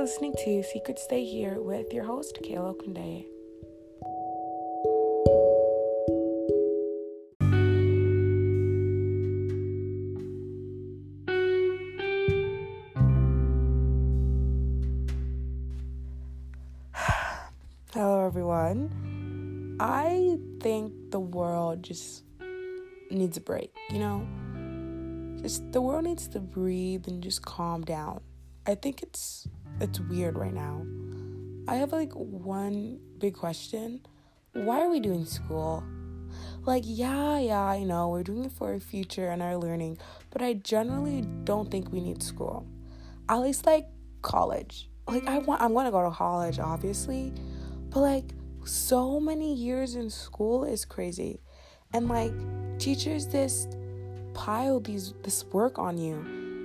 listening to Secret Stay Here with your host, Kayla Okundaye. Hello, everyone. I think the world just needs a break, you know? Just the world needs to breathe and just calm down. I think it's it's weird right now. I have like one big question. Why are we doing school? Like, yeah, yeah, I know we're doing it for our future and our learning, but I generally don't think we need school. At least like college. Like I want I'm to go to college obviously, but like so many years in school is crazy. And like teachers just pile these this work on you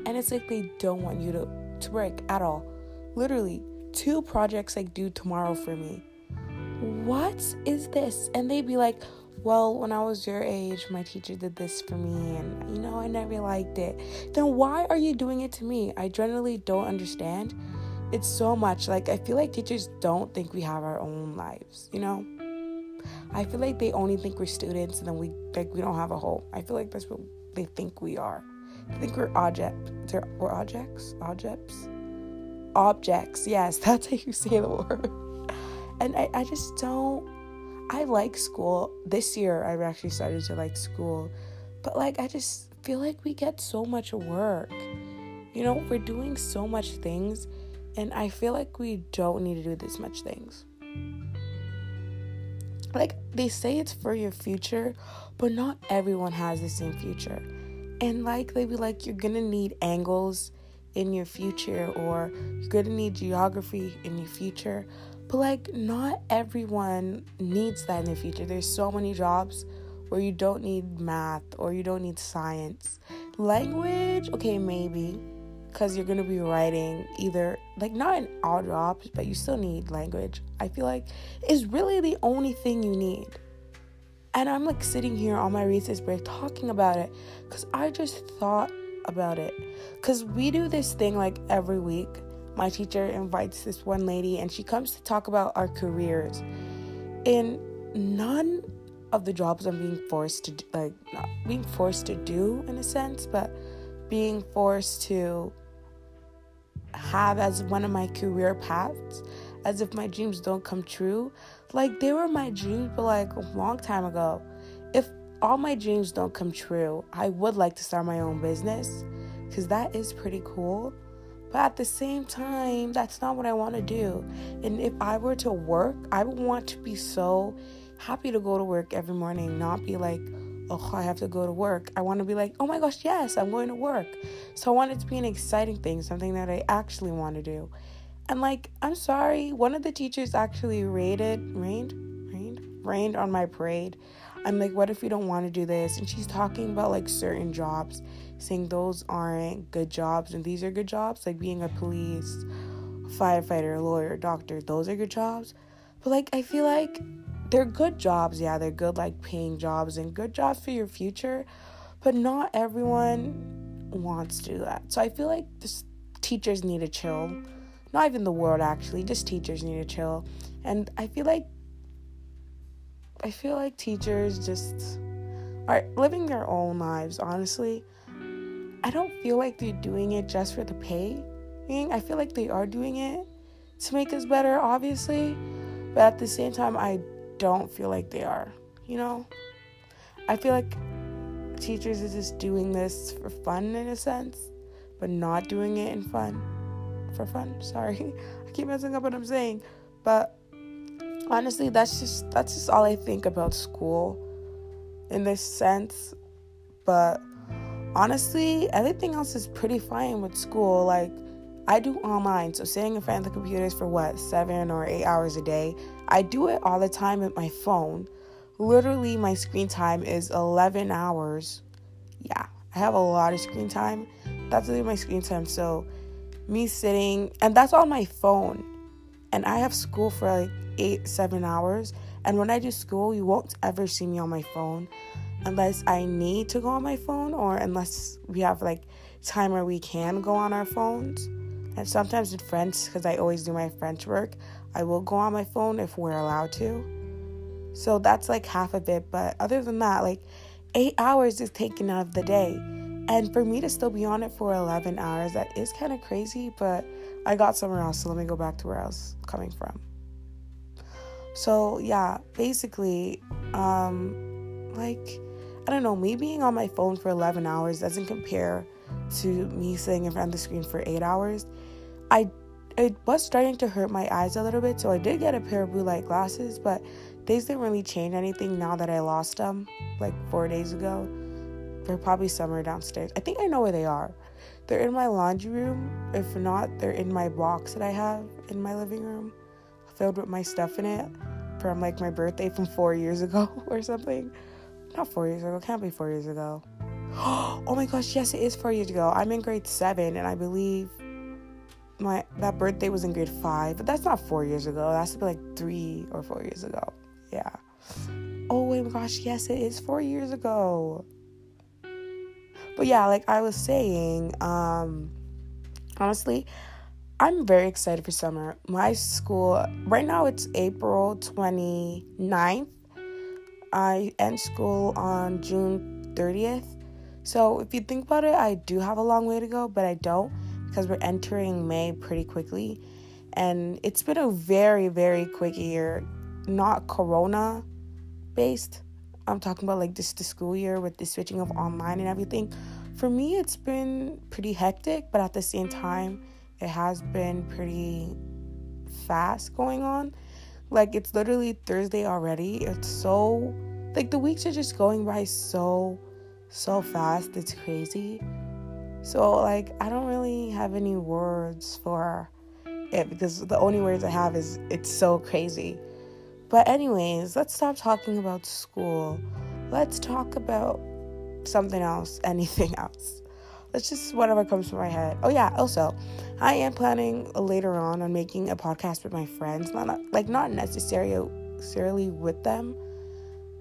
and it's like they don't want you to to break at all literally two projects like due tomorrow for me what is this and they'd be like well when i was your age my teacher did this for me and you know i never liked it then why are you doing it to me i generally don't understand it's so much like i feel like teachers don't think we have our own lives you know I feel like they only think we're students and then we like we don't have a home. I feel like that's what they think we are. I think we're objects. We're objects. Objects. Objects. Yes, that's how you say the word. And I, I just don't. I like school. This year, I've actually started to like school, but like I just feel like we get so much work. You know, we're doing so much things, and I feel like we don't need to do this much things like they say it's for your future, but not everyone has the same future. And like they be like, you're gonna need angles in your future, or you're gonna need geography in your future. But like, not everyone needs that in the future. There's so many jobs where you don't need math or you don't need science. Language, okay, maybe because you're going to be writing either like not in all jobs but you still need language i feel like is really the only thing you need and i'm like sitting here on my recess break talking about it because i just thought about it because we do this thing like every week my teacher invites this one lady and she comes to talk about our careers and none of the jobs i'm being forced to do, like not being forced to do in a sense but being forced to have as one of my career paths as if my dreams don't come true. Like they were my dreams, but like a long time ago. If all my dreams don't come true, I would like to start my own business because that is pretty cool. But at the same time, that's not what I want to do. And if I were to work, I would want to be so happy to go to work every morning, not be like, oh, I have to go to work. I want to be like, oh my gosh, yes, I'm going to work. So I want it to be an exciting thing, something that I actually want to do. And like, I'm sorry, one of the teachers actually rained, rained, rained on my parade. I'm like, what if you don't want to do this? And she's talking about like certain jobs, saying those aren't good jobs and these are good jobs, like being a police, firefighter, lawyer, doctor, those are good jobs. But like, I feel like they're good jobs, yeah, they're good like paying jobs and good jobs for your future, but not everyone wants to do that. So I feel like just teachers need to chill. Not even the world actually, just teachers need to chill. And I feel like I feel like teachers just are living their own lives, honestly. I don't feel like they're doing it just for the pay. I feel like they are doing it to make us better, obviously. But at the same time, I don't feel like they are, you know? I feel like teachers are just doing this for fun in a sense, but not doing it in fun. For fun, sorry. I keep messing up what I'm saying. But honestly, that's just that's just all I think about school in this sense. But honestly, everything else is pretty fine with school. Like I do online, so sitting in front of the computers for what, seven or eight hours a day. I do it all the time with my phone. Literally, my screen time is 11 hours. Yeah, I have a lot of screen time. That's really my screen time. So, me sitting, and that's on my phone. And I have school for like eight, seven hours. And when I do school, you won't ever see me on my phone unless I need to go on my phone or unless we have like time where we can go on our phones And sometimes in French, because I always do my French work, I will go on my phone if we're allowed to. So that's like half of it. But other than that, like eight hours is taken out of the day. And for me to still be on it for 11 hours, that is kind of crazy, but I got somewhere else. So let me go back to where I was coming from. So, yeah, basically, um, like, I don't know, me being on my phone for 11 hours doesn't compare to me sitting in front of the screen for eight hours. I it was starting to hurt my eyes a little bit, so I did get a pair of blue light glasses, but these didn't really change anything now that I lost them like four days ago. They're probably somewhere downstairs. I think I know where they are. They're in my laundry room. If not, they're in my box that I have in my living room, filled with my stuff in it from like my birthday from four years ago or something. Not four years ago, can't be four years ago. Oh my gosh, yes, it is four years ago. I'm in grade seven, and I believe my that birthday was in grade five, but that's not four years ago. That's like three or four years ago. Yeah. Oh my gosh, yes, it is four years ago. But yeah, like I was saying, um, honestly, I'm very excited for summer. My school, right now it's April 29th. I end school on June 30th. So if you think about it, I do have a long way to go, but I don't because we're entering May pretty quickly. And it's been a very, very quick year, not corona based. I'm talking about like just the school year with the switching of online and everything. For me, it's been pretty hectic, but at the same time, it has been pretty fast going on. Like it's literally Thursday already. It's so like the weeks are just going by so so fast. It's crazy. So like I don't really have any words for it because the only words I have is it's so crazy. But anyways, let's stop talking about school. Let's talk about something else, anything else. Let's just whatever comes to my head. Oh yeah, also, I am planning later on on making a podcast with my friends, not like not necessarily necessarily with them,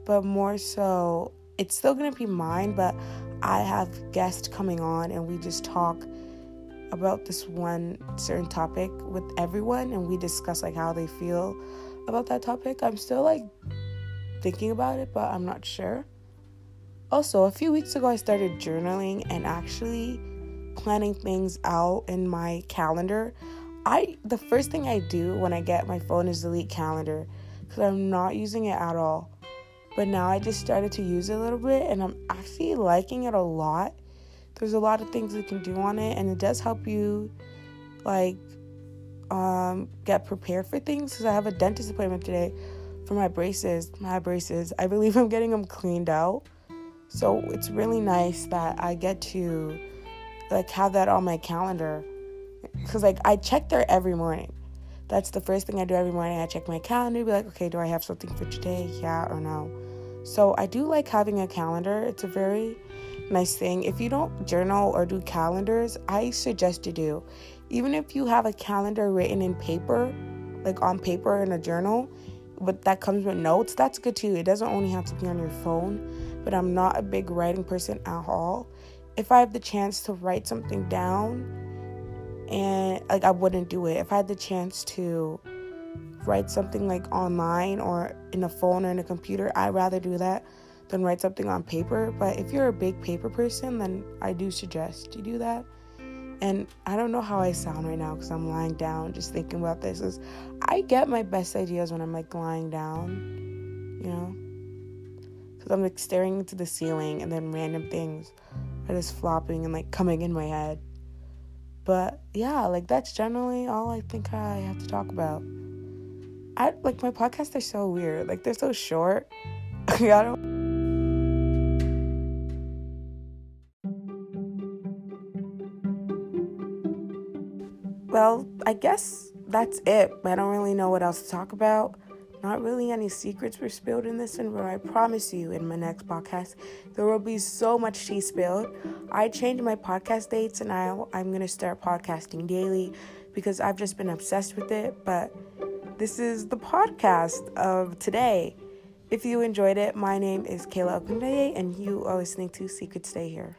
but more so it's still gonna be mine, but I have guests coming on and we just talk about this one certain topic with everyone and we discuss like how they feel about that topic. I'm still like thinking about it, but I'm not sure. Also, a few weeks ago I started journaling and actually planning things out in my calendar. I the first thing I do when I get my phone is delete calendar cuz I'm not using it at all. But now I just started to use it a little bit and I'm actually liking it a lot. There's a lot of things you can do on it and it does help you like um, get prepared for things because I have a dentist appointment today for my braces. My braces. I believe I'm getting them cleaned out. So it's really nice that I get to like have that on my calendar because like I check there every morning. That's the first thing I do every morning. I check my calendar, be like, okay, do I have something for today? Yeah or no. So I do like having a calendar. It's a very nice thing. If you don't journal or do calendars, I suggest you do. Even if you have a calendar written in paper, like on paper in a journal, but that comes with notes, that's good too. It doesn't only have to be on your phone, but I'm not a big writing person at all. If I have the chance to write something down and like I wouldn't do it. If I had the chance to write something like online or in a phone or in a computer, I'd rather do that than write something on paper. But if you're a big paper person, then I do suggest you do that. And I don't know how I sound right now because I'm lying down just thinking about this. Is I get my best ideas when I'm like lying down, you know? Because I'm like staring into the ceiling and then random things are just flopping and like coming in my head. But yeah, like that's generally all I think I have to talk about. I like my podcasts are so weird. Like they're so short. I don't Well, I guess that's it. I don't really know what else to talk about. Not really any secrets were spilled in this but I promise you in my next podcast, there will be so much tea spilled. I changed my podcast dates and now I'm going to start podcasting daily because I've just been obsessed with it. But this is the podcast of today. If you enjoyed it, my name is Kayla Okundaye and you are listening to Secrets Stay Here.